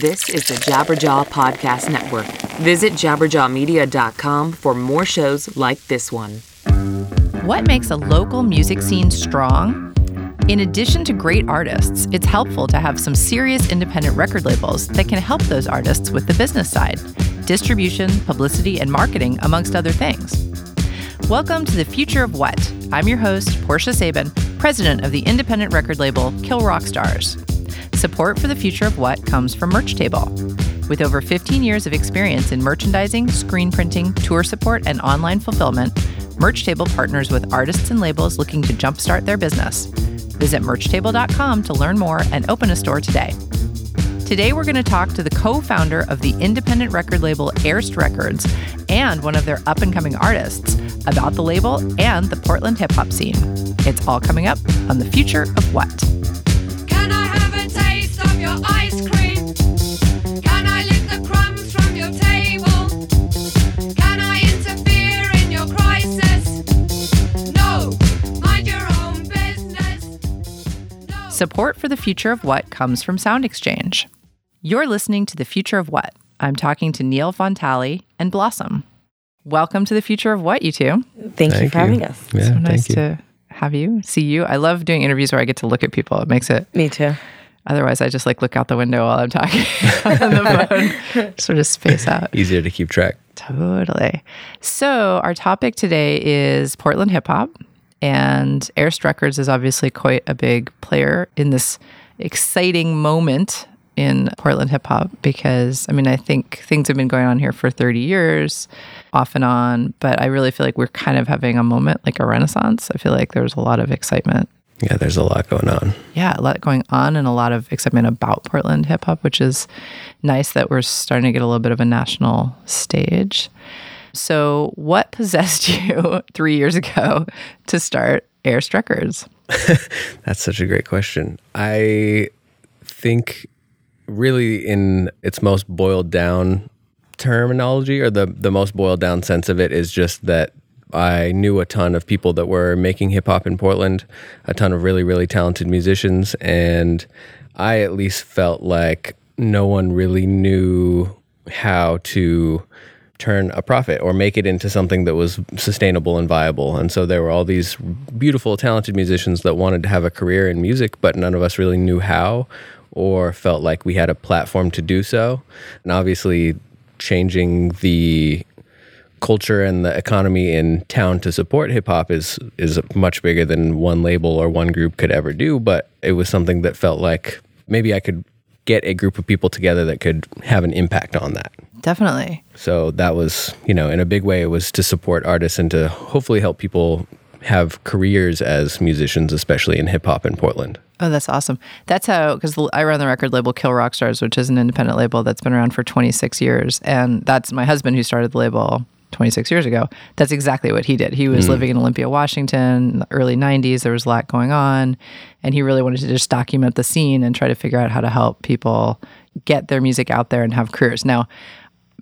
This is the Jabberjaw Podcast Network. Visit jabberjawmedia.com for more shows like this one. What makes a local music scene strong? In addition to great artists, it's helpful to have some serious independent record labels that can help those artists with the business side distribution, publicity, and marketing, amongst other things. Welcome to the Future of What. I'm your host, Portia Sabin, president of the independent record label Kill Rock Stars. Support for the Future of What comes from Merch Table. With over 15 years of experience in merchandising, screen printing, tour support, and online fulfillment, Merch Table partners with artists and labels looking to jumpstart their business. Visit merchtable.com to learn more and open a store today. Today, we're going to talk to the co founder of the independent record label EYRST Records and one of their up and coming artists about the label and the Portland hip hop scene. It's all coming up on The Future of What. Support for the future of what comes from Sound Exchange. You're listening to The Future of What. I'm talking to Neill Von Tally and Blossom. Welcome to The Future of What, you two. Thank, you Thank for having us. Yeah, so thank nice you. to have you, see you. I love doing interviews where I get to look at people. It makes it, Me too. otherwise, I just like look out the window while I'm talking on the phone, sort of space out. Easier to keep track. Totally. So, our topic today is Portland hip hop, and EYRST Records is obviously quite a big player in this exciting moment in Portland hip hop because, I mean, I think things have been going on here for 30 years, off and on, but I really feel like we're kind of having a moment like a renaissance. I feel like there's a lot of excitement. Yeah, there's a lot going on. Yeah, a lot going on and a lot of excitement about Portland hip hop, which is nice that we're starting to get a little bit of a national stage. So, what possessed you three years ago to start Air Records? That's such a great question. I think really in its most boiled down terminology or the the most boiled down sense of it is just that I knew a ton of people that were making hip hop in Portland, a ton of really really talented musicians and I at least felt like no one really knew how to turn a profit or make it into something that was sustainable and viable. And so there were all these beautiful, talented musicians that wanted to have a career in music, but none of us really knew how or felt like we had a platform to do so. And obviously, changing the culture and the economy in town to support hip hop is is much bigger than one label or one group could ever do. But it was something that felt like maybe I could get a group of people together that could have an impact on that. Definitely. So that was, you know, in a big way, it was to support artists and to hopefully help people have careers as musicians, especially in hip hop in Portland. Oh, that's awesome. That's how, because I run the record label Kill Rock Stars, which is an independent label that's been around for 26 years. And that's my husband who started the label 26 years ago. That's exactly what he did. He was hmm. living in Olympia, Washington in the early 90s. There was a lot going on. And he really wanted to just document the scene and try to figure out how to help people get their music out there and have careers. Now,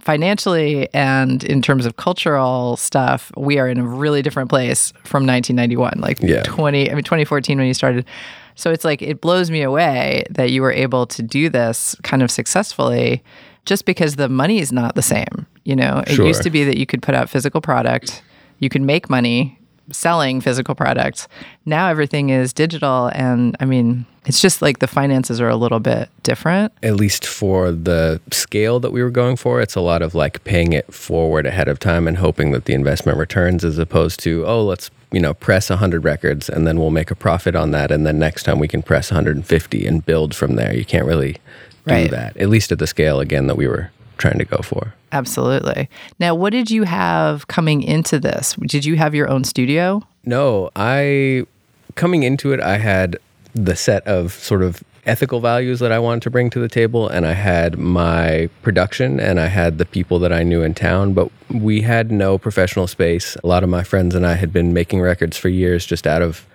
financially and in terms of cultural stuff, we are in a really different place from 1991, like Yeah. 20, I mean, 2014 when you started. So it's like, it blows me away that you were able to do this kind of successfully just because the money is not the same. You know, it Sure. used to be that you could put out physical product, you could make money selling physical products. Now everything is digital. And I mean, it's just like the finances are a little bit different. At least for the scale that we were going for, it's a lot of like paying it forward ahead of time and hoping that the investment returns as opposed to, oh, let's, you know, press 100 records and then we'll make a profit on that. And then next time we can press 150 and build from there. You can't really do Right. that, at least at the scale, again, that we were trying to go for. Absolutely. Now, what did you have coming into this? Did you have your own studio? No, I coming into it, I had the set of sort of ethical values that I wanted to bring to the table, and I had my production, and I had the people that I knew in town. But we had no professional space. A lot of my friends and I had been making records for years, just out of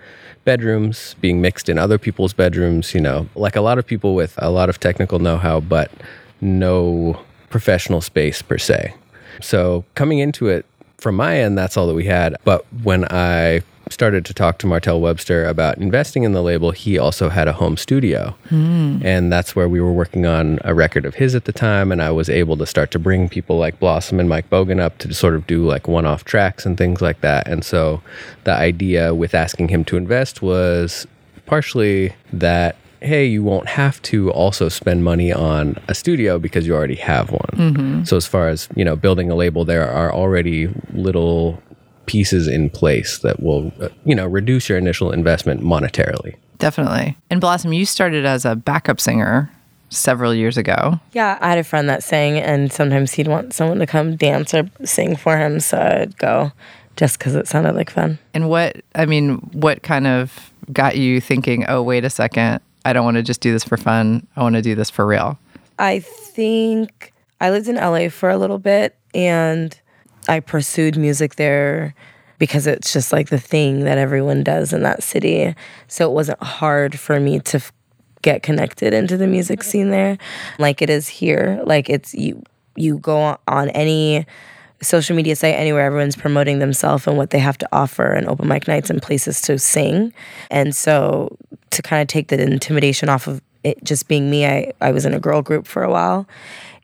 bedrooms, being mixed in other people's bedrooms. You know, like a lot of people with a lot of technical know-how, but no professional space per se. So coming into it, from my end, that's all that we had. But when I started to talk to Martell Webster about investing in the label, he also had a home studio. Hmm. And that's where we were working on a record of his at the time. And I was able to start to bring people like Blossom and Myke Bogan up to sort of do like one off tracks and things like that. And so the idea with asking him to invest was partially that hey you won't have to also spend money on a studio because you already have one so as far as you know building a label there are already little pieces in place that will uh, you know reduce your initial investment monetarily Definitely. And Blossom, you started as a backup singer several years ago. Yeah, I had a friend that sang, and sometimes he'd want someone to come dance or sing for him, so I'd go just because it sounded like fun. And what, I mean, what kind of got you thinking, oh, wait a second, I don't want to just do this for fun. I want to do this for real? I think I lived in LA for a little bit and I pursued music there because it's just like the thing that everyone does in that city. So it wasn't hard for me to f- get connected into the music scene there like it is here. Like it's you you go on- on any social media site anywhere everyone's promoting themselves and what they have to offer and open mic nights and places to sing. And so to kind of take the intimidation off of it just being me I, I was in a girl group for a while.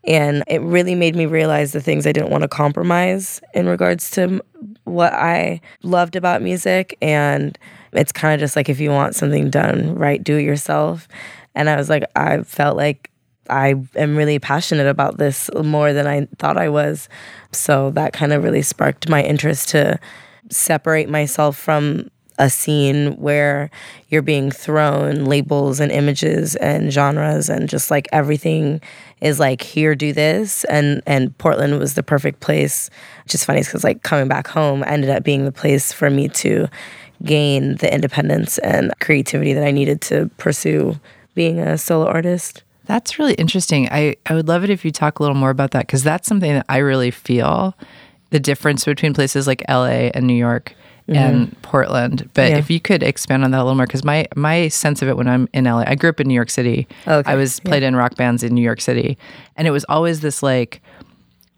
And it really made me realize the things i didn't want to compromise in regards to what i loved about music. And it's kind of just like if you want something done right do it yourself. And i was like i felt like I am really passionate about this more than I thought I was. So that kind of really sparked my interest to separate myself from a scene where you're being thrown labels and images and genres and just like everything is like here do this and and Portland was the perfect place is funny because like coming back home ended up being the place for me to gain the independence and creativity that I needed to pursue being a solo artist. That's really interesting. I, I would love it if you talk a little more about that because that's something that I really feel the difference between places like LA and New York mm-hmm. and Portland. But Yeah. if you could expand on that a little more, because my my sense of it when I'm in LA, I grew up in New York City. Oh, okay, I was played in rock bands in New York City, and it was always this like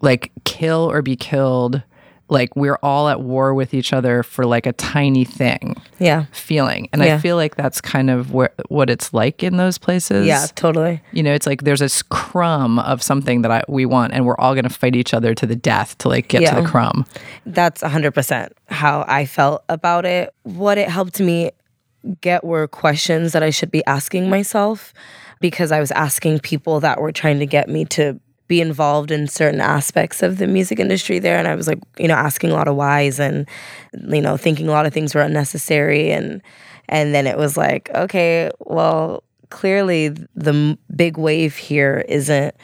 like kill or be killed. Like we're all at war with each other for like a tiny thing Yeah. feeling. And I feel like that's kind of where, what it's like in those places. Yeah, totally. You know, it's like there's a crumb of something that I, we want, and we're all going to fight each other to the death to like get to the crumb. That's 100% how I felt about it. What it helped me get were questions that I should be asking myself because I was asking people that were trying to get me to be involved in certain aspects of the music industry there. And I was like, you know, asking a lot of whys and you know, thinking a lot of things were unnecessary. And and then it was like, okay, well, clearly the big wave here isn't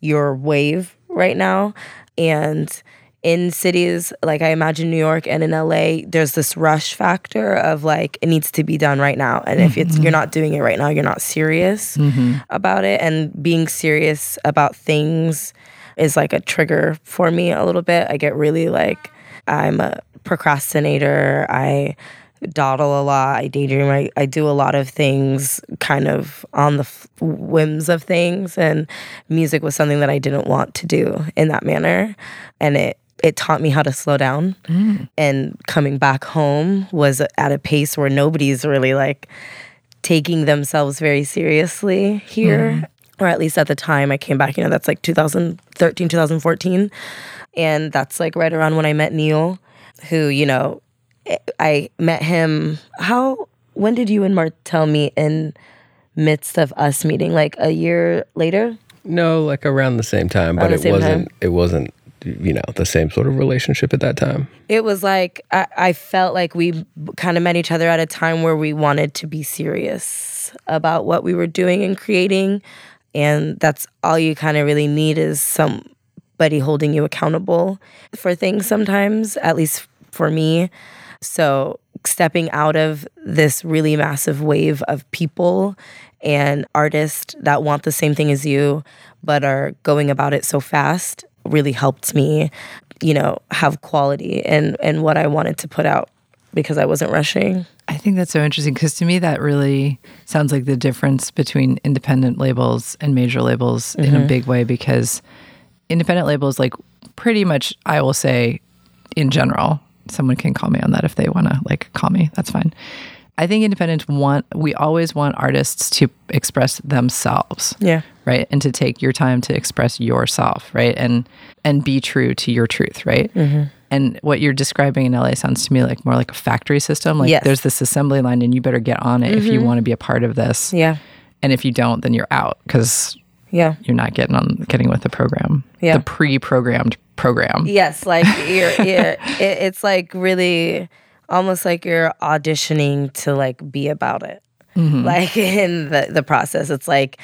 your wave right now. And in cities like I imagine New York and in LA, there's this rush factor of like it needs to be done right now. And if it's you're mm-hmm. not doing it right now, you're not serious mm-hmm. about it. And being serious about things is like a trigger for me a little bit. I get really like I'm a procrastinator. I dawdle a lot. I daydream. I, I do a lot of things kind of on the f- whims of things. And music was something that I didn't want to do in that manner. And it, it taught me how to slow down. Mm. And coming back home was at a pace where nobody's really like taking themselves very seriously here. Mm-hmm. Or at least at the time I came back, you know, that's like 2013, 2014. And that's like right around when I met Neill, who, you know, I met him. How? When did you and Martell meet? In midst of us meeting, like a year later. no like around the same time but it wasn't time. it wasn't you know the same sort of relationship at that time It was like I, I felt like we kind of met each other at a time where we wanted to be serious about what we were doing and creating, and that's all you kind of really need is somebody holding you accountable for things. Sometimes, at least for me. So stepping out of this really massive wave of people and artists that want the same thing as you, but are going about it so fast really helped me, you know, have quality and and what I wanted to put out because I wasn't rushing. I think that's so interesting because to me that really sounds like the difference between independent labels and major labels in a mm-hmm. big way because independent labels like pretty much I will say in general someone can call me on that if they want to like call me. That's fine. I think independents want we always want artists to express themselves. Yeah. Right? And to take your time to express yourself, right? And and be true to your truth, right? Mm-hmm. And what you're describing in LA sounds to me like more like a factory system. Like Yes. Mm-hmm. there's this assembly line and you better get on it if you want to be a part of this. Yeah. And if you don't, then you're out because Yeah. you're not getting on getting with the program. Yeah. The pre-programmed program. Yes, like you're, you're it, it's like really almost like you're auditioning to like be about it. Mm-hmm. Like in the the process, it's like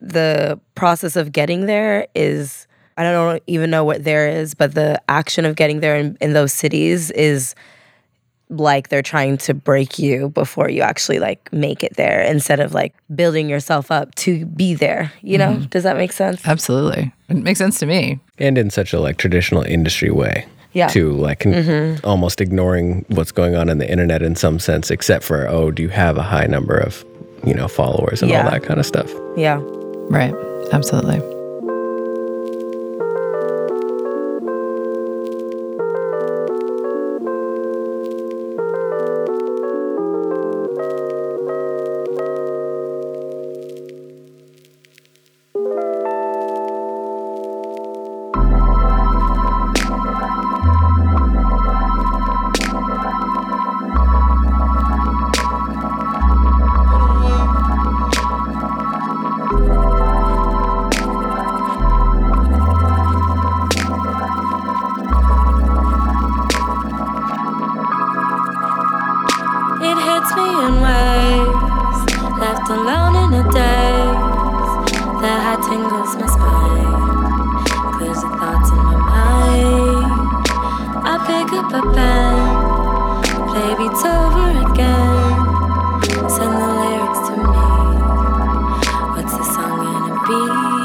the process of getting there is I don't even know what there is, but the action of getting there in, in those cities is like they're trying to break you before you actually like make it there instead of like building yourself up to be there. You know? Does that make sense? Absolutely. It makes sense to me. and in such a like traditional industry way Yeah. Mm-hmm. like almost ignoring what's going on in the internet in some sense except for oh do you have a high number of you know followers and Yeah. all that kind of stuff Yeah. Right. Absolutely. Be?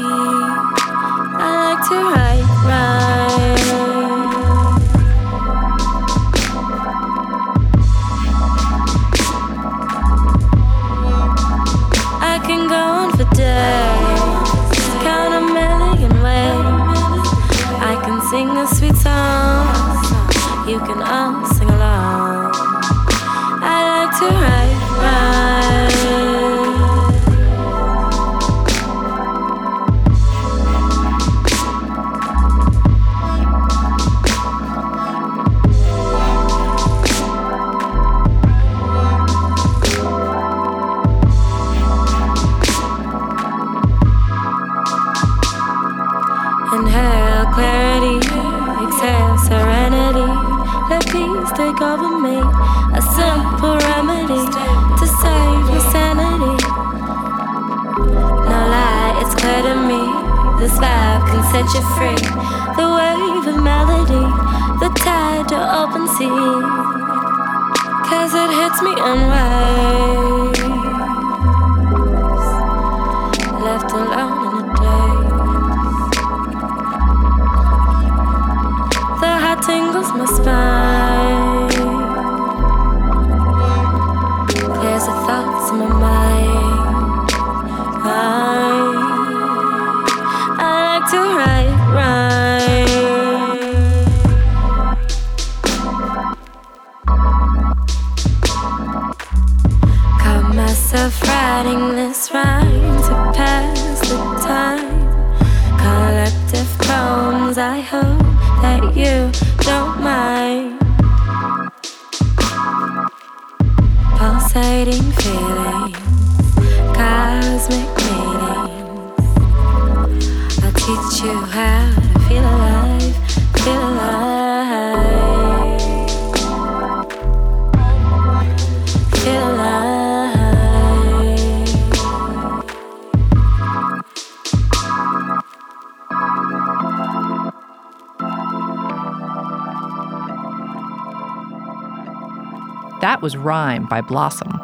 Rhyme by Blossom.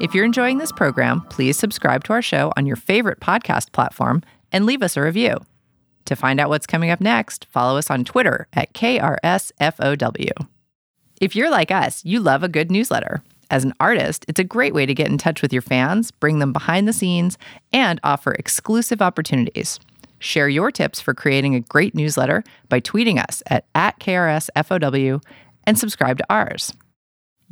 If you're enjoying this program, please subscribe to our show on your favorite podcast platform and leave us a review. To find out what's coming up next, follow us on Twitter at KRSFOW. If you're like us, you love a good newsletter. As an artist, it's a great way to get in touch with your fans, bring them behind the scenes, and offer exclusive opportunities. Share your tips for creating a great newsletter by tweeting us at, at KRSFOW and subscribe to ours.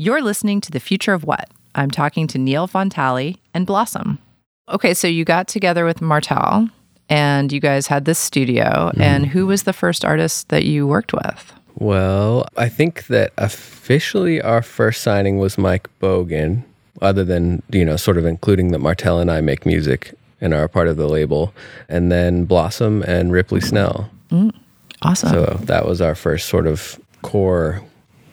You're listening to The Future of What? I'm talking to Neill Von Tally and Blossom. Okay, so you got together with Martell and you guys had this studio. Mm-hmm. And who was the first artist that you worked with? Well, I think that officially our first signing was Myke Bogan, other than, you know, sort of including that Martell and I make music and are a part of the label. And then Blossom and Ripley Snell. Mm, awesome. So that was our first sort of core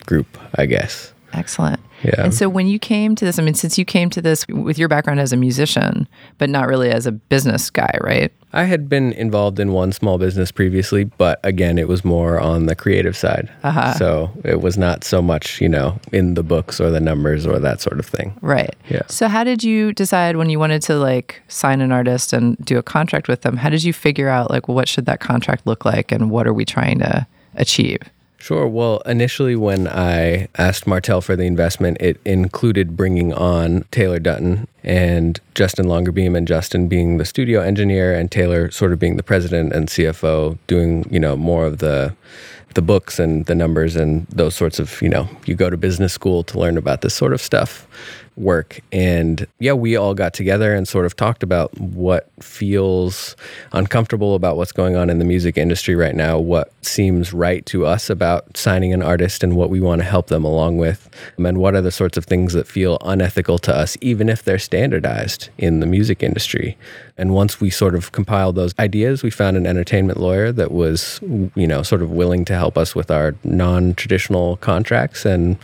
group, I guess. Excellent. Yeah. And so when you came to this, I mean, since you came to this with your background as a musician, but not really as a business guy, right? I had been involved in one small business previously, but again, it was more on the creative side. Uh-huh. So it was not so much, you know, in the books or the numbers or that sort of thing. Right. Yeah. So how did you decide when you wanted to like sign an artist and do a contract with them? How did you figure out like what should that contract look like and what are we trying to achieve? Sure. Well, initially, when I asked Martell for the investment, it included bringing on Taylor Dutton and Justin Longerbeam, and Justin being the studio engineer, and Taylor sort of being the president and CFO, doing you know more of the the books and the numbers and those sorts of you know you go to business school to learn about this sort of stuff work. And yeah we all got together and sort of talked about what feels uncomfortable about what's going on in the music industry right now what seems right to us about signing an artist and what we want to help them along with and what are the sorts of things that feel unethical to us even if they're standardized in the music industry. And once we sort of compiled those ideas we found an entertainment lawyer that was you know sort of willing to help us with our non-traditional contracts and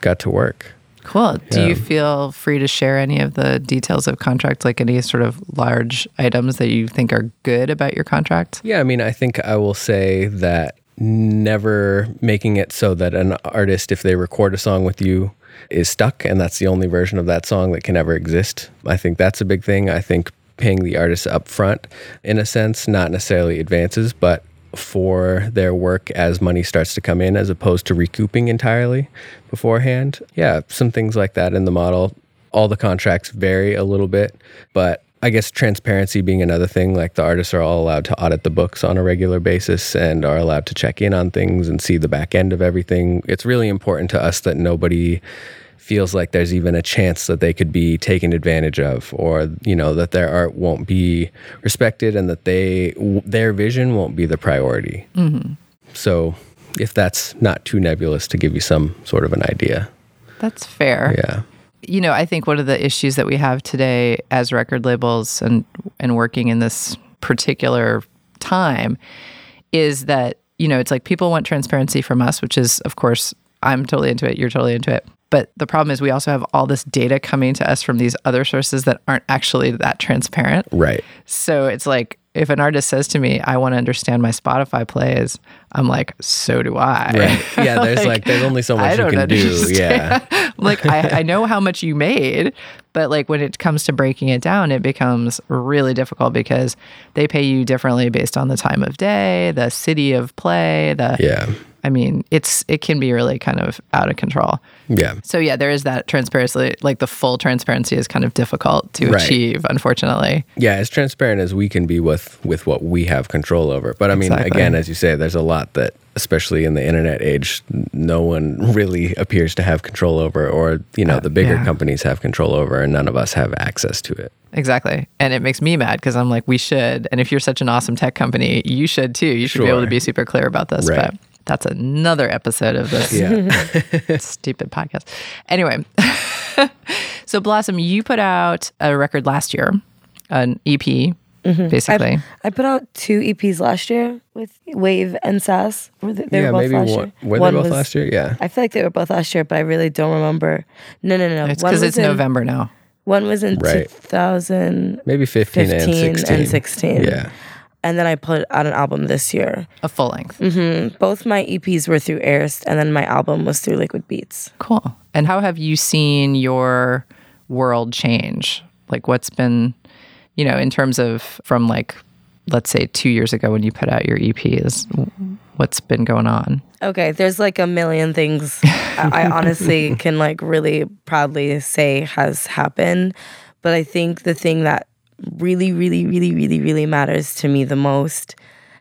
got to work Cool. Do Yeah. you feel free to share any of the details of contracts, like any sort of large items that you think are good about your contract? Yeah, I mean, I think I will say that never making it so that an artist, if they record a song with you, is stuck and that's the only version of that song that can ever exist. I think that's a big thing. I think paying the artist up front, in a sense, not necessarily advances, but for their work as money starts to come in as opposed to recouping entirely beforehand. Yeah, some things like that in the model. All the contracts vary a little bit, but I guess transparency being another thing, like the artists are all allowed to audit the books on a regular basis and are allowed to check in on things and see the back end of everything. It's really important to us that nobody feels like there's even a chance that they could be taken advantage of or you know that their art won't be respected and that they w- their vision won't be the priority mm-hmm. so if that's not too nebulous to give you some sort of an idea That's fair. yeah you know, I think one of the issues that we have today as record labels and and working in this particular time is that, you know, it's like people want transparency from us, which is of course I'm totally into it, you're totally into it. But the problem is we also have all this data coming to us from these other sources that aren't actually that transparent. right. So it's like if an artist says to me, I want to understand my Spotify plays, I'm like, so do I. right. Yeah there's like, there's only so much you don't can do. yeah. Like I, I know how much you made, but like when it comes to breaking it down, it becomes really difficult because they pay you differently based on the time of day, the city of play, the yeah I mean, it's it can be really kind of out of control. yeah So yeah, there is that transparency. Like the full transparency is kind of difficult to Right. achieve, unfortunately. yeah as transparent as we can be with with what we have control over but i mean Exactly. again as you say there's a lot that especially in the internet age no one really appears to have control over or you know uh, the bigger yeah. companies have control over and none of us have access to it Exactly. And it makes me mad because I'm like, we should. And if you're such an awesome tech company, you should too. You should be able to be super clear about this. Right. But that's another episode of this yeah stupid podcast. Anyway, so Blossom, you put out a record last year, an EP, mm-hmm. basically. I put out two EPs last year with Wave and Sass. Were they, they yeah were both maybe last one, year. were One they both was- last year yeah I feel like they were both last year, but I really don't remember. No, no, no. no. it's because it's in- November now. One was in Right. 2015 maybe 15, and 16 and 16. yeah And then I put out an album this year. A full length. Mm-hmm. Both my EPs were through EYRST, and then my album was through Liquid Beats. Cool. And how have you seen your world change? Like, what's been, you know, in terms of from like, let's say two years ago when you put out your EPs, what's been going on? Okay, there's like a million things I I honestly can like really proudly say has happened. But I think the thing that really, really, really, really, really matters to me the most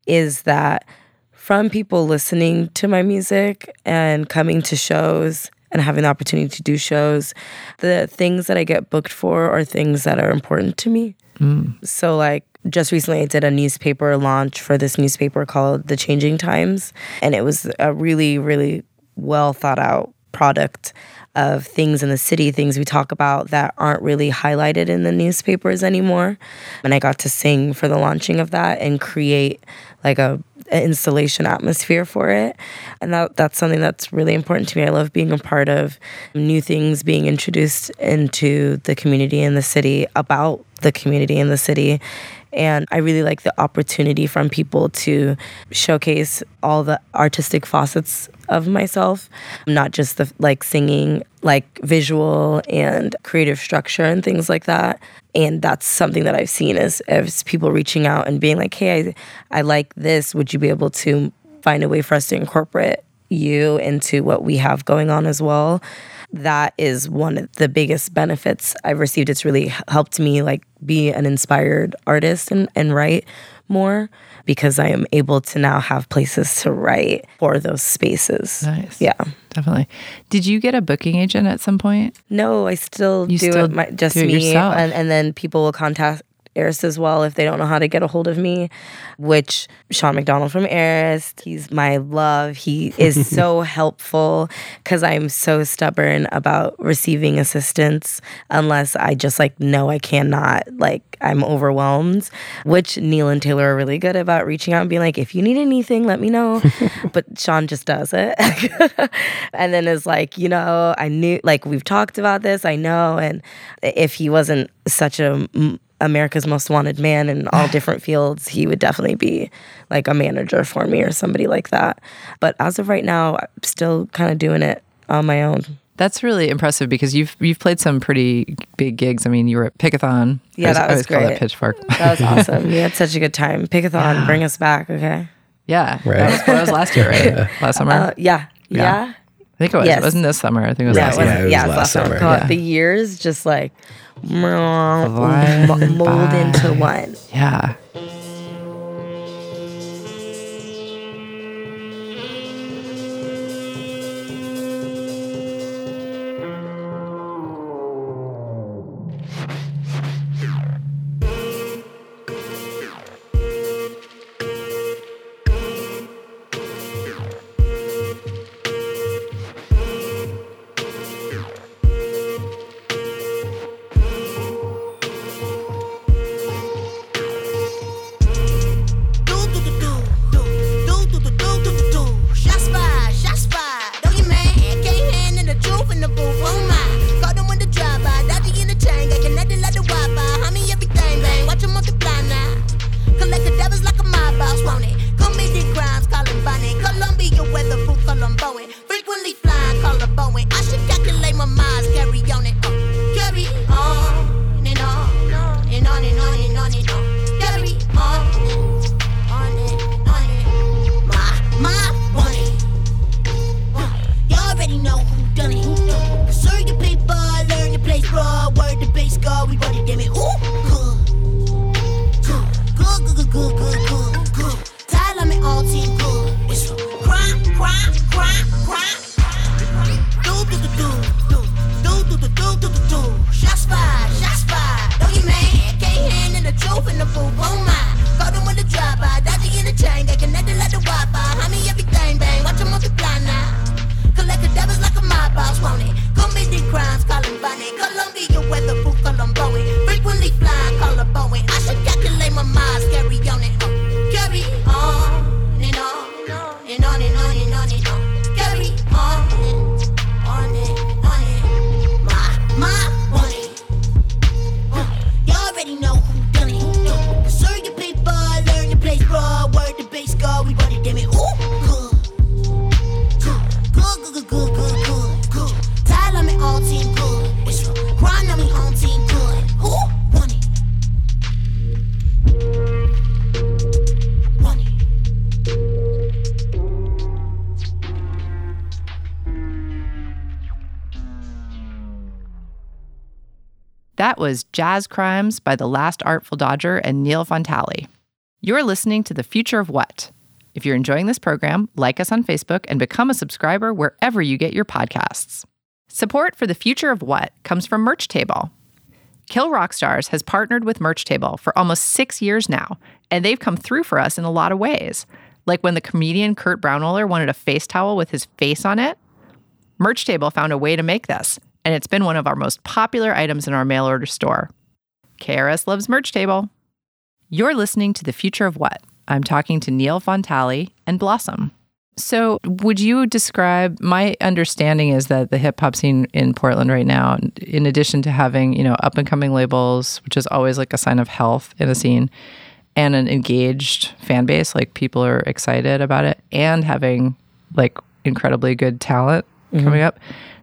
is that from people listening to my music and coming to shows and having the opportunity to do shows, the things that I get booked for are things that are important to me. Mm. So, like, just recently, I did a newspaper launch for this newspaper called The Changing Times. And it was a really, really well thought out product of things in the city, things we talk about that aren't really highlighted in the newspapers anymore. And I got to sing for the launching of that and create like a installation atmosphere for it. And that that's something that's really important to me. I love being a part of new things being introduced into the community in the city about the community in the city. And I really like the opportunity from people to showcase all the artistic facets of myself, not just the like singing, like visual and creative structure and things like that. And that's something that I've seen as, as people reaching out and being like, hey, I, I like this. Would you be able to find a way for us to incorporate you into what we have going on as well? That is one of the biggest benefits I've received. It's really helped me like be an inspired artist and, and write more because I am able to now have places to write for those spaces. Nice. Yeah. Definitely. Did you get a booking agent at some point? No, I still You do still it my, just do it me, yourself. and, and then people will contact EYRST as well if they don't know how to get a hold of me. Which Sean McDonald from EYRST, he's my love. He is so helpful because I'm so stubborn about receiving assistance unless I just like know I cannot. Like I'm overwhelmed. Which Neill and Taylor are really good about reaching out and being like, if you need anything, let me know. but Sean just does it, and then is like, you know, I knew like we've talked about this. I know, and if he wasn't such a America's Most Wanted man in all different fields, he would definitely be like a manager for me or somebody like that. But as of right now, I'm still kind of doing it on my own. That's really impressive because you've you've played some pretty big gigs. I mean, you were at Pickathon. Yeah, I that I was always call that great. Pitchfork. That was awesome. we had such a good time. Pickathon, bring us back, okay? yeah, Right. that was, that was last year, right? Last summer. Uh, yeah, yeah. I think it was. yes. It wasn't this summer. I think it was Yeah, last it was. Yeah, it was yeah, last last summer. summer. Yeah. The years just like mold Flying into one. Yeah. That was Jazz Crimes by The Last Artful Dodgr and Neill Von Tally. You're listening to The Future of What. If you're enjoying this program, like us on Facebook and become a subscriber wherever you get your podcasts. Support for the future of what comes from Merch Table. Kill Rock Stars has partnered with Merch Table for almost six years now, and they've come through for us in a lot of ways. Like when the comedian Kurt Braunohler wanted a face towel with his face on it, Merch Table found a way to make this, and it's been one of our most popular items in our mail order store. KRS loves Merch Table. You're listening to The Future of What? I'm talking to Neill Von Tally and Blossom. So, would you describe my understanding is that the hip hop scene in Portland right now, in addition to having, you know, up and coming labels, which is always like a sign of health in a scene, and an engaged fan base, like people are excited about it, and having like incredibly good talent mm-hmm. coming up,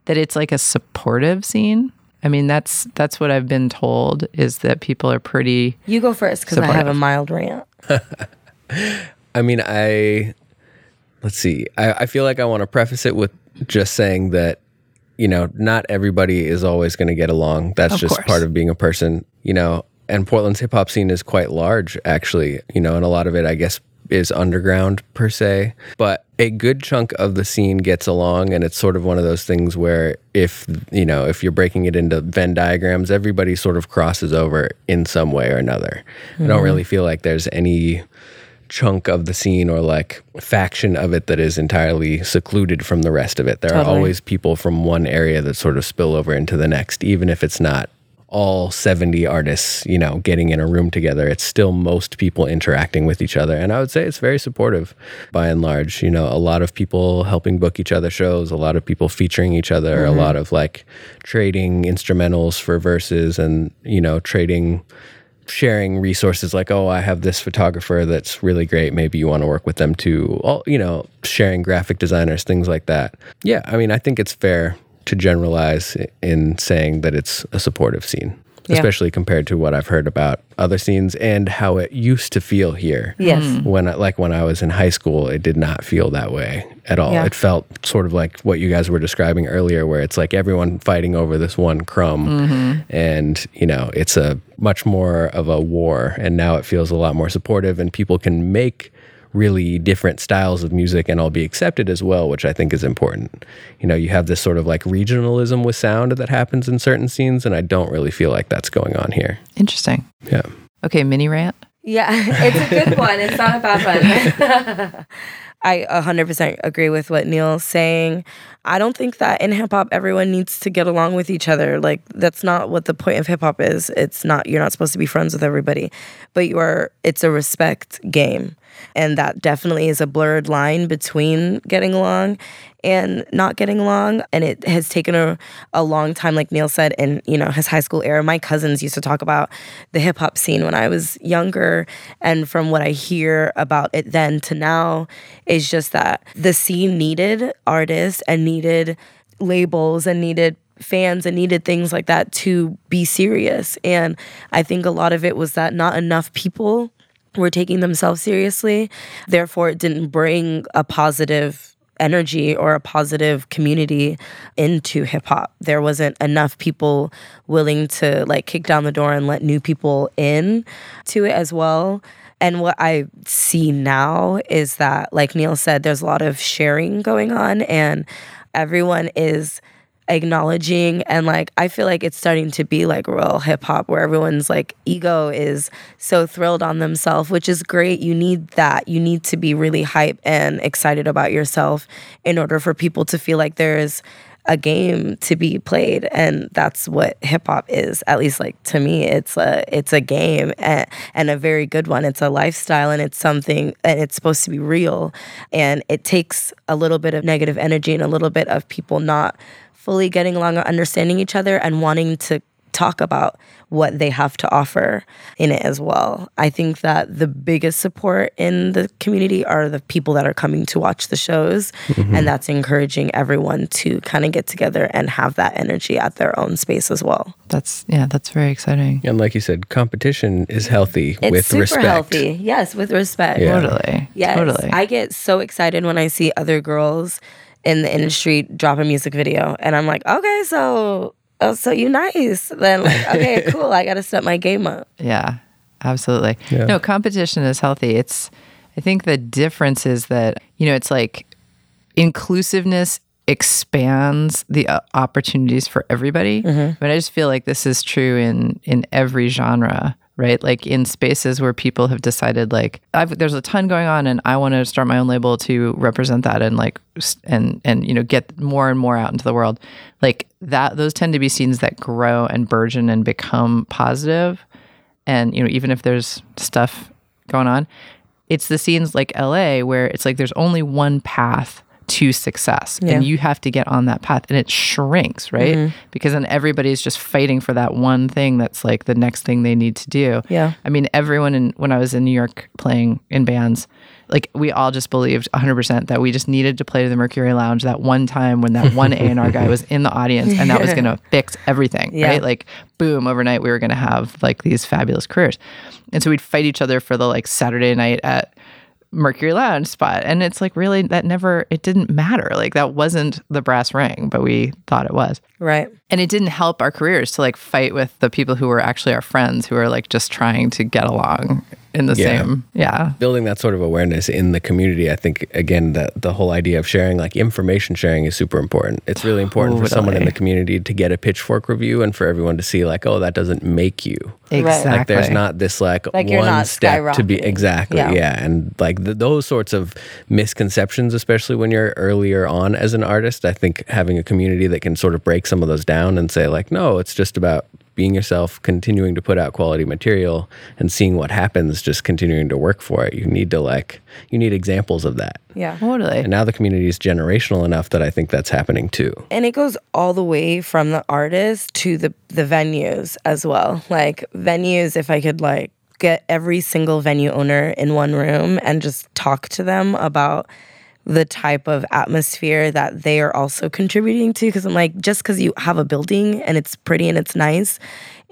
that it's like a supportive scene. I mean, that's that's what I've been told is that people are pretty You go first because I have a mild rant. I mean, I let's see. I, I feel like I want to preface it with just saying that you know not everybody is always going to get along. That's Of just course. part of being a person. You know, and Portland's hip hop scene is quite large, actually. You know, and a lot of it, I guess, is underground per se. But a good chunk of the scene gets along, and it's sort of one of those things where if you know if you're breaking it into Venn diagrams, everybody sort of crosses over in some way or another. I don't mm-hmm. really feel like there's any chunk of the scene or like faction of it that is entirely secluded from the rest of it. There are always people from one area that sort of spill over into the next, even if it's not all 70 artists, you know, getting in a room together. It's still most people interacting with each other. And I would say it's very supportive by and large. You know, a lot of people helping book each other shows, a lot of people featuring each other, a mm-hmm. lot of like trading instrumentals for verses and, you know, trading sharing resources like oh i have this photographer that's really great maybe you want to work with them too all you know sharing graphic designers things like that yeah i mean i think it's fair to generalize in saying that it's a supportive scene Yeah. especially compared to what i've heard about other scenes and how it used to feel here Yes. Hmm. when I, like when i was in high school it did not feel that way at all Yeah. it felt sort of like what you guys were describing earlier where it's like everyone fighting over this one crumb mm-hmm. and you know it's a much more of a war and now it feels a lot more supportive and people can make really different styles of music and all be accepted as well which i think is important you know you have this sort of like regionalism with sound that happens in certain scenes and i don't really feel like that's going on here interesting. yeah Okay, mini rant. Yeah, it's a good one. It's not a bad one. I 100% agree with what Neill's saying. I don't think that in hip hop everyone needs to get along with each other. Like that's not what the point of hip hop is. It's not you're not supposed to be friends with everybody, but you are it's a respect game. And that definitely is a blurred line between getting along and not getting along. And it has taken a, a long time, like Neill said, in you know his high school era. My cousins used to talk about the hip hop scene when I was younger, and from what I hear about it then to now, is just that the scene needed artists and needed labels and needed fans and needed things like that to be serious. And I think a lot of it was that not enough people were taking themselves seriously. Therefore, it didn't bring a positive energy or a positive community into hip hop. There wasn't enough people willing to like kick down the door and let new people in to it as well. And what I see now is that, like Neill said, there's a lot of sharing going on, and everyone is acknowledging and like I feel like it's starting to be like real hip hop where everyone's like ego is so thrilled on themselves, which is great. You need that. You need to be really hype and excited about yourself in order for people to feel like there's a game to be played and that's what hip hop is at least like to me it's a it's a game and, and a very good one it's a lifestyle and it's something and it's supposed to be real and it takes a little bit of negative energy and a little bit of people not fully getting along or understanding each other and wanting to talk about what they have to offer in it as well. I think that the biggest support in the community are the people that are coming to watch the shows mm-hmm. and that's encouraging everyone to kind of get together and have that energy at their own space as well. That's yeah, that's very exciting. and like you said competition is healthy It's with super respect healthy. Yes, with respect. Yeah. Totally. Yes. Totally. I get so excited when I see other girls in the industry drop a music video and I'm like, "Okay, so oh, so you nice." Then like, "Okay, cool. I got to step my game up." Yeah, absolutely. Yeah. No, competition is healthy. It's I think the difference is that, you know, it's like inclusiveness expands the uh, opportunities for everybody. But I just feel like this is true in in every genre, right? Like in spaces where people have decided like I've, there's a ton going on and I want to start my own label to represent that and like and and you know get more and more out into the world. Like that those tend to be scenes that grow and burgeon and become positive and you know even if there's stuff going on it's the scenes like LA where it's like there's only one path to success Yeah. and you have to get on that path and it shrinks right Mm-hmm. because then everybody's just fighting for that one thing that's like the next thing they need to do Yeah. i mean everyone in when i was in new york playing in bands like we all just believed 100% that we just needed to play to the mercury lounge that one time when that one a&r guy was in the audience and that was going to fix everything Yeah. right like boom overnight we were going to have like these fabulous careers and so we'd fight each other for the like saturday night at mercury lounge spot. And it's like really that never it didn't matter. Like that wasn't the brass ring but we thought it was. Right. and it didn't help our careers to like fight with the people who were actually our friends who are like just trying to get along in the Yeah. same yeah. Building that sort of awareness in the community i think again that the whole idea of sharing like information sharing is super important. It's really important for someone in the community to get a pitchfork review and for everyone to see like oh that doesn't make you. Exactly. Like there's not this like, Like, one step to be skyrocketing. exactly Yeah. yeah, and like th those sorts of misconceptions especially when you're earlier on as an artist i think having a community that can sort of break some of those down and say like no it's just about being yourself continuing to put out quality material and seeing what happens just continuing to work for it you need to like you need examples of that Yeah. totally and now the community is generational enough that i think that's happening too And it goes all the way from the artist to the the venues as well. Like venues, if I could like get every single venue owner in one room and just talk to them about the type of atmosphere that they are also contributing to because I'm like just because you have a building and it's pretty and it's nice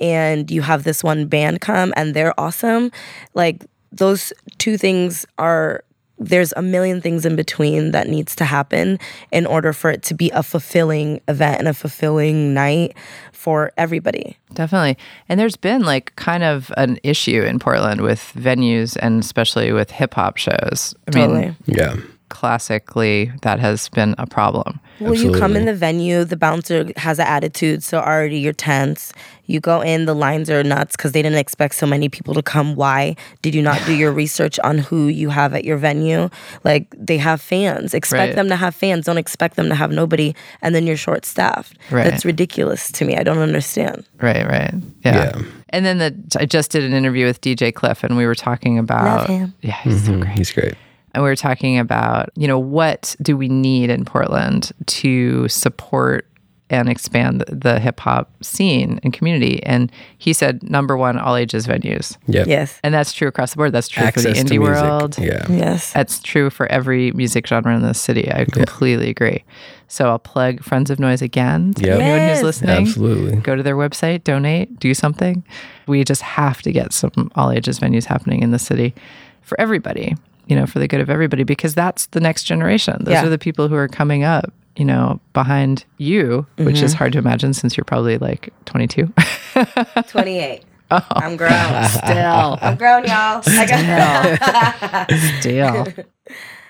and you have this one band come and they're awesome like those two things are there's a million things in between that needs to happen in order for it to be a fulfilling event and a fulfilling night for everybody. Definitely. And there's been like kind of an issue in Portland with venues and especially with hip hop shows. I mean, Totally. yeah classically, that has been a problem. Well, you come in the venue, the bouncer has an attitude, so already you're tense. You go in, the lines are nuts because they didn't expect so many people to come. Why did you not do your research on who you have at your venue? Like they have fans. Expect Right. them to have fans. Don't expect them to have nobody, and then you're short staffed. Right. That's ridiculous to me. I don't understand. Right, right. Yeah. Yeah. And then the I just did an interview with DJ Cliff and we were talking about Love him. Yeah, he's so Mhm. great. he's great And we were talking about, you know, what do we need in Portland to support and expand the, the hip hop scene and community? And he said number one, all ages venues. yeah Yes. And that's true across the board. That's true access for the indie music world. yeah Yes. That's true for every music genre in the city. I completely agree. So I'll plug Friends of Noise again. to Yep. Anyone Yes. who's listening, Absolutely. Go to their website, donate, do something. We just have to get some all ages venues happening in the city for everybody, you know, for the good of everybody, because that's the next generation. Those Yeah. are the people who are coming up, you know, behind you, which Mm-hmm. is hard to imagine since you're probably like 22. 28. Oh. I'm grown. Still. I'm grown, y'all. I got Still.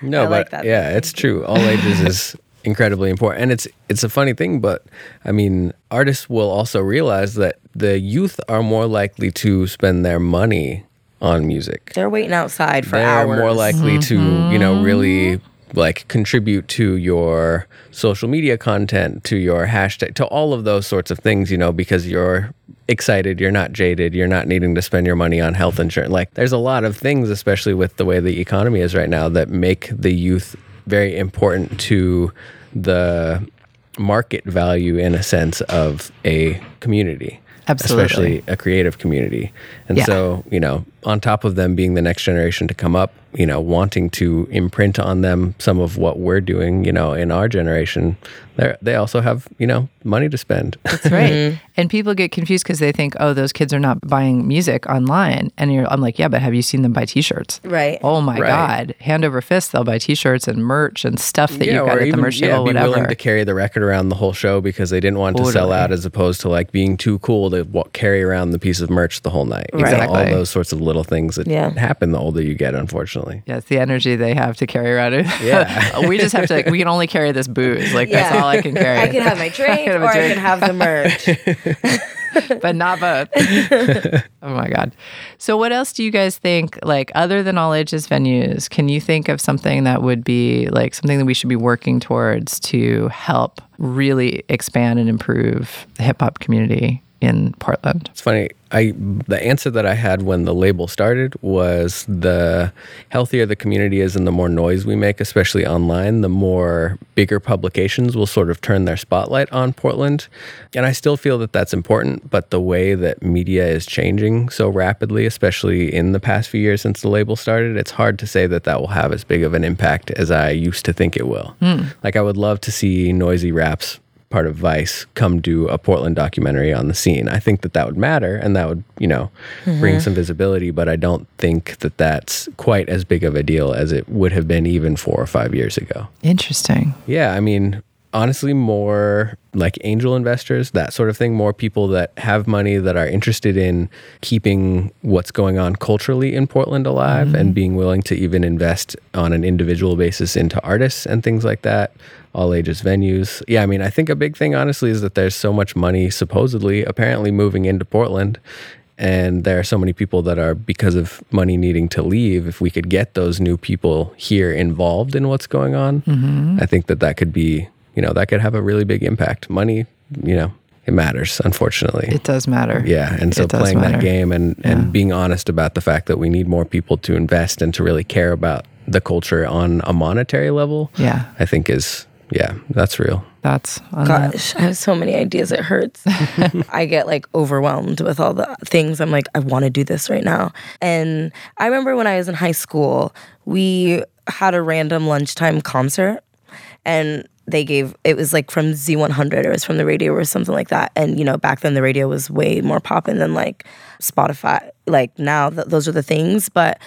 No, I but like that yeah, it's true. All ages is incredibly important, and it's it's a funny thing, but I mean, artists will also realize that the youth are more likely to spend their money on music. They're waiting outside for hours. They're hours. more likely to, you know, mm-hmm. really like contribute to your social media content, to your hashtag, to all of those sorts of things, you know, because you're excited, you're not jaded, you're not needing to spend your money on health insurance. Like there's a lot of things, especially with the way the economy is right now, that make the youth very important to the market value in a sense of a community. Absolutely. Especially a creative community. And Yeah. so, you know, on top of them being the next generation to come up, you know, wanting to imprint on them some of what we're doing, you know, in our generation, they they also have, you know, money to spend. That's right. Mm-hmm. And people get confused because they think, oh, those kids are not buying music online. And you're, I'm like, yeah, but have you seen them buy T-shirts? Right. Oh my Right. God! Hand over fist, they'll buy T-shirts and merch and stuff that you got or at the merch yeah, table, be whatever. willing to carry the record around the whole show because they didn't want to sell out, as opposed to like being too cool to wa- carry around the piece of merch the whole night. You know, all those sorts of little little things that Yeah. happen the older you get, unfortunately. Yeah, it's the energy they have to carry around it. Yeah. we just have to. like, we can only carry this booze. Like that's all I can carry. I can have my drink have a or I can have the merch. but not both. oh my god. So what else do you guys think like other than all ages venues, can you think of something that would be like something that we should be working towards to help really expand and improve the hip hop community in Portland? It's funny. I the answer that I had when the label started was the healthier the community is and the more noise we make, especially online, the more bigger publications will sort of turn their spotlight on Portland. And I still feel that that's important, but the way that media is changing so rapidly, especially in the past few years since the label started, it's hard to say that that will have as big of an impact as I used to think it will. Hmm. Like I would love to see Noisey raps part of Vice come do a Portland documentary on the scene. I think that that would matter and that would, you know, bring mm-hmm. some visibility, but I don't think that that's quite as big of a deal as it would have been even four or five years ago. Interesting. Yeah, I mean, honestly, more like angel investors, that sort of thing, more people that have money that are interested in keeping what's going on culturally in Portland alive and mm-hmm. being willing to even invest on an individual basis into artists and things like that, all ages venues. Yeah, I mean, I think a big thing, honestly, is that there's so much money supposedly, apparently moving into Portland. And there are so many people that are, because of money needing to leave, if we could get those new people here involved in what's going on, mm-hmm. I think that that could be, you know, that could have a really big impact. Money, you know, it matters, unfortunately. It does matter. yeah. And so It does playing that game and, and being honest about the fact that we need more people to invest and to really care about the culture on a monetary level, Yeah. I think is, yeah, that's real. That's on that. Gosh, I have so many ideas. It hurts. I get like overwhelmed with all the things. I'm like, I want to do this right now. And I remember when I was in high school, we had a random lunchtime concert, and they gave it was like from Z100 or it was from the radio or something like that. And you know, back then the radio was way more popping than like Spotify. Like now, th- those are the things, but.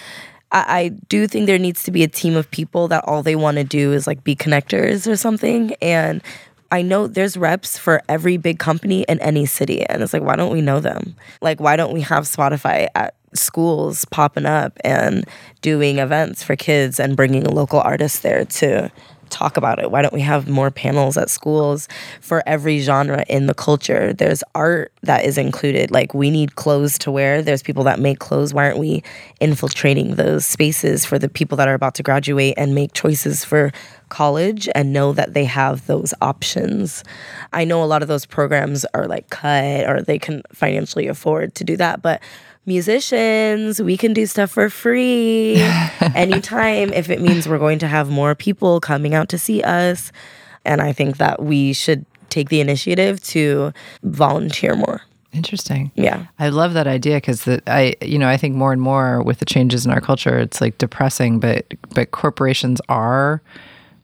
I, I do think there needs to be a team of people that all they want to do is like be connectors or something. And I know there's reps for every big company in any city. And it's like, why don't we know them? Like, why don't we have Spotify at schools popping up and doing events for kids and bringing a local artist there to talk about it? Why don't we have more panels at schools for every genre in the culture? There's art that is included. Like, we need clothes to wear. There's people that make clothes. Why aren't we infiltrating those spaces for the people that are about to graduate and make choices for college and know that they have those options? I know a lot of those programs are like cut or they can financially afford to do that, but musicians, we can do stuff for free anytime if it means we're going to have more people coming out to see us. And I think that we should take the initiative to volunteer more. Interesting. Yeah. I love that idea because I, you know, I think more and more with the changes in our culture, it's like depressing, but but corporations are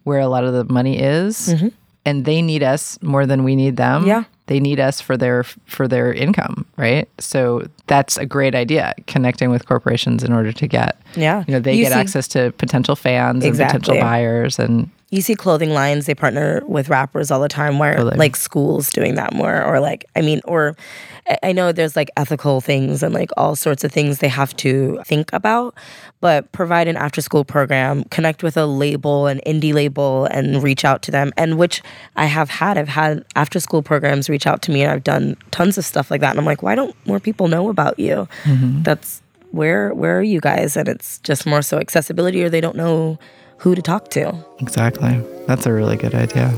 where a lot of the money is, mm-hmm. and they need us more than we need them. Yeah. They need us for their for their income, right? So that's a great idea, connecting with corporations in order to get, Yeah. you know, they You get see- access to potential fans and potential buyers, and You see clothing lines, they partner with rappers all the time. Where Totally. like schools doing that more? Or like I mean or I- I know there's like ethical things and like all sorts of things they have to think about, but provide an after school program, connect with a label, an indie label and reach out to them. And which I have had I've had after school programs reach out to me and I've done tons of stuff like that. And I'm like why don't more people know about you? Mm-hmm. That's where where are you guys? And it's just more so accessibility or they don't know who to talk to. exactly, that's a really good idea.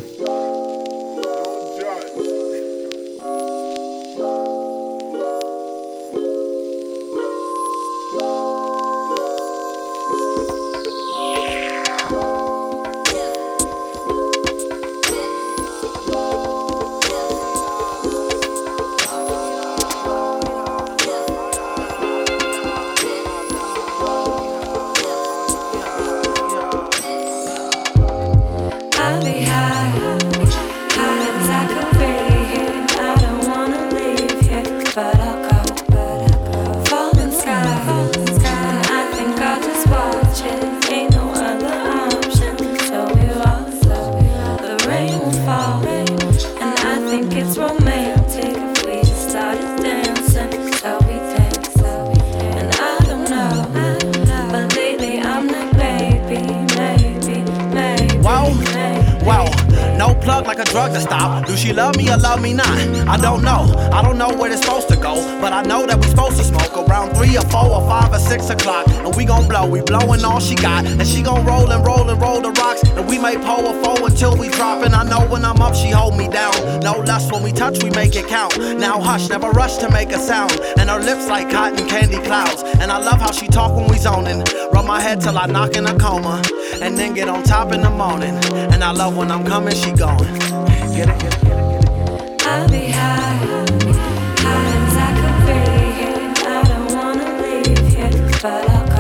Here,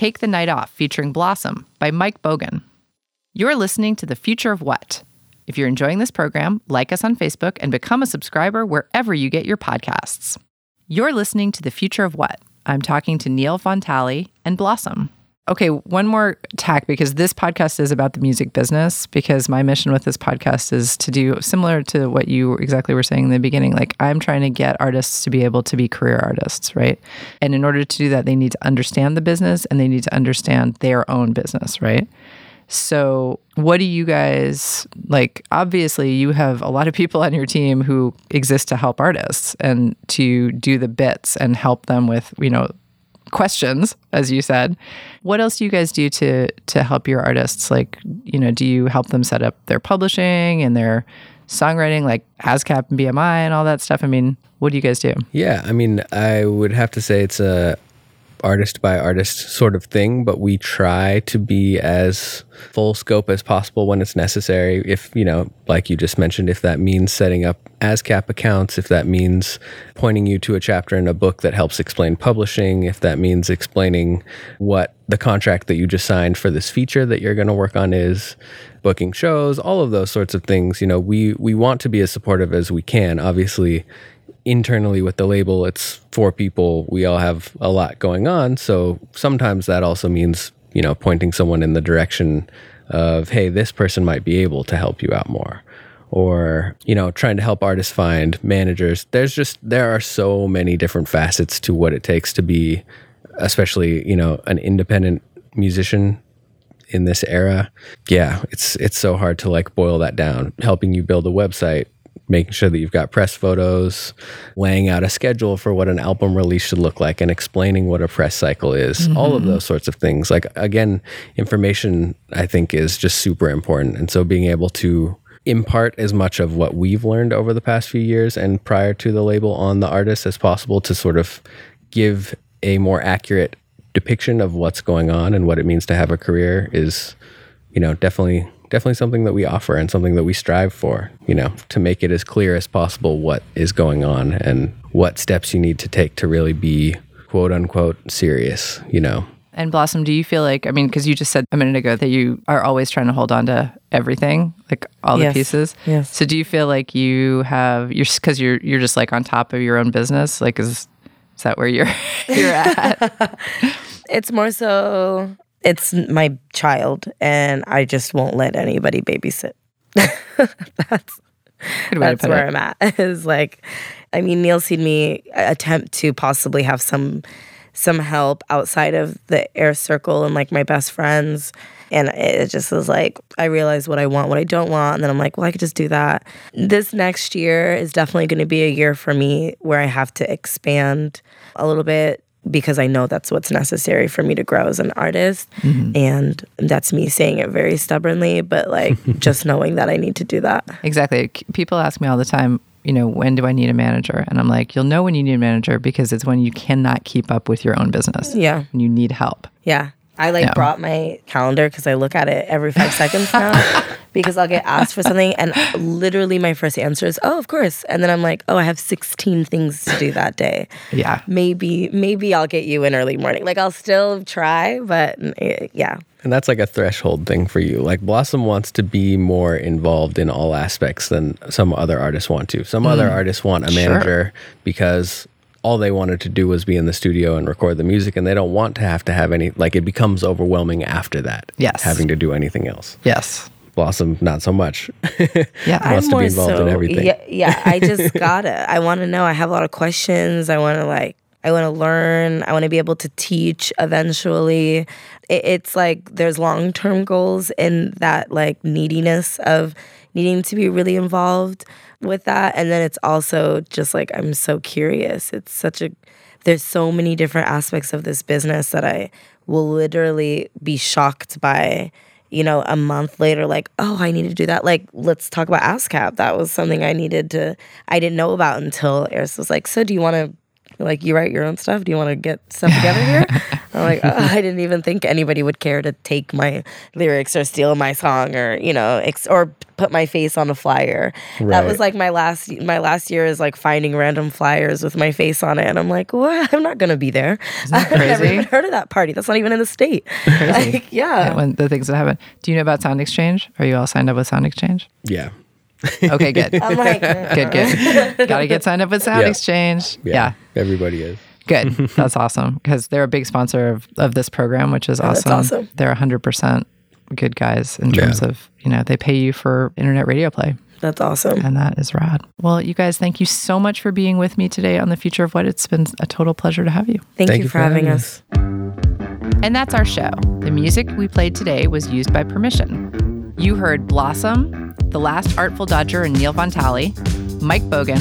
Take the Night Off featuring Blossom by Myke Bogan. You're listening to The Future of What. If you're enjoying this program, like us on Facebook and become a subscriber wherever you get your podcasts. You're listening to The Future of What. I'm talking to Neill Von Tally and Blossom. Okay, one more tack because this podcast is about the music business. Because my mission with this podcast is to do similar to what you exactly were saying in the beginning. Like, I'm trying to get artists to be able to be career artists, right? And in order to do that, they need to understand the business and they need to understand their own business, right? So, what do you guys like? Obviously, you have a lot of people on your team who exist to help artists and to do the bits and help them with, you know, questions, as you said. What else do you guys do to to help your artists? Like, you know, do you help them set up their publishing and their songwriting, like ASCAP and BMI and all that stuff? I mean, what do you guys do? Yeah, I mean, I would have to say it's a artist by artist sort of thing, but we try to be as full scope as possible when it's necessary. If, you know, like you just mentioned, if that means setting up ASCAP accounts, if that means pointing you to a chapter in a book that helps explain publishing, if that means explaining what the contract that you just signed for this feature that you're going to work on is, booking shows, all of those sorts of things, you know, we we want to be as supportive as we can. Obviously, internally with the label, it's four people. We all have a lot going on. So sometimes that also means, you know, pointing someone in the direction of, hey, this person might be able to help you out more. Or, you know, trying to help artists find managers. There's just, there are so many different facets to what it takes to be, especially, you know, an independent musician in this era. Yeah, it's it's so hard to like boil that down. Helping you build a website, making sure that you've got press photos, laying out a schedule for what an album release should look like, and explaining what a press cycle is. All of mm-hmm. those sorts of things. Like, again, information I think is just super important. And so being able to impart as much of what we've learned over the past few years and prior to the label on the artist as possible to sort of give a more accurate depiction of what's going on and what it means to have a career is you know definitely definitely something that we offer and something that we strive for you know to make it as clear as possible what is going on and what steps you need to take to really be quote unquote serious you know And Blossom, do you feel like, I mean, because you just said a minute ago that you are always trying to hold on to everything, like all the Yes. pieces. Yes. So do you feel like you have, you're, because you're, you're just like on top of your own business? Like, is, is that where you're, you're at? It's more so it's my child and I just won't let anybody babysit. that's Good way to that's where it. I'm at. Is like I mean Neill seen me attempt to possibly have some some help outside of the air circle and like my best friends. And it just was like, I realize what I want, what I don't want. And then I'm like, well, I could just do that. This next year is definitely going to be a year for me where I have to expand a little bit because I know that's what's necessary for me to grow as an artist. Mm-hmm. And that's me saying it very stubbornly, but like just knowing that I need to do that. Exactly. People ask me all the time, you know, when do I need a manager? And I'm like, you'll know when you need a manager because it's when you cannot keep up with your own business. Yeah. And you need help. Yeah. I like Yeah. brought my calendar because I look at it every five seconds now because I'll get asked for something and literally my first answer is, oh, of course. And then I'm like, oh, I have 16 things to do that day. Yeah. Maybe, maybe I'll get you in early morning. Like I'll still try, but yeah. And that's like a threshold thing for you. Like Blossom wants to be more involved in all aspects than some other artists want to. Some other artists want a Mm. Sure. manager because all they wanted to do was be in the studio and record the music and they don't want to have to have any like it becomes overwhelming after that. Yes. Having to do anything else. Yes. Blossom not so much. Yeah. Wants to be involved in everything. Yeah, yeah. I just gotta. I want to know. I have a lot of questions. I want to like. I want to learn. I want to be able to teach eventually. It, it's like there's long term goals in that like neediness of needing to be really involved with that, and then it's also just like I'm so curious. It's such a there's so many different aspects of this business that I will literally be shocked by you know, a month later, like, oh, I need to do that. Like, let's talk about ASCAP. That was something I needed to, I didn't know about until Eris was like, so do you want to, like, you write your own stuff? Do you want to get stuff together here? I'm like, oh, I didn't even think anybody would care to take my lyrics or steal my song or, you know, ex- or put my face on a flyer. That was like my last, my last year is like finding random flyers with my face on it. And I'm like, what? I'm not going to be there. I've never crazy? even heard of that party. That's not even in the state. Like, yeah. When the things that happen. Do you know about Sound Exchange? Are you all signed up with Sound Exchange? yeah. Okay, good. I'm like, good, good. Got to get signed up with Sound Yeah. Exchange. yeah. Everybody is. Good. That's awesome because they're a big sponsor of, of this program, which is Oh, that's awesome. awesome. They're 100% good guys in Yeah. terms of, you know, they pay you for internet radio play, That's awesome. and that is rad. Well, you guys, thank you so much for being with me today on The Future of What. It's been a total pleasure to have you. Thank, you, for having us. And that's our show. The music we played today was used by permission. You heard Blossom, The Last Artful Dodgr and Neill Von Tally, Myke Bogan,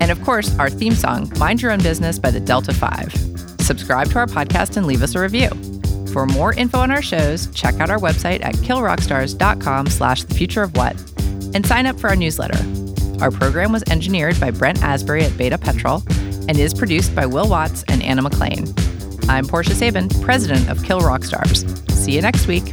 and of course, our theme song, Mind Your Own Business by the Delta 5. Subscribe to our podcast and leave us a review. For more info on our shows, check out our website at killrockstars.com slash the future of what and sign up for our newsletter. Our program was engineered by Brent Asbury at Beta Petrol and is produced by Will Watts and Anna McLean. I'm Portia Sabin, president of Kill Rock Stars. See you next week.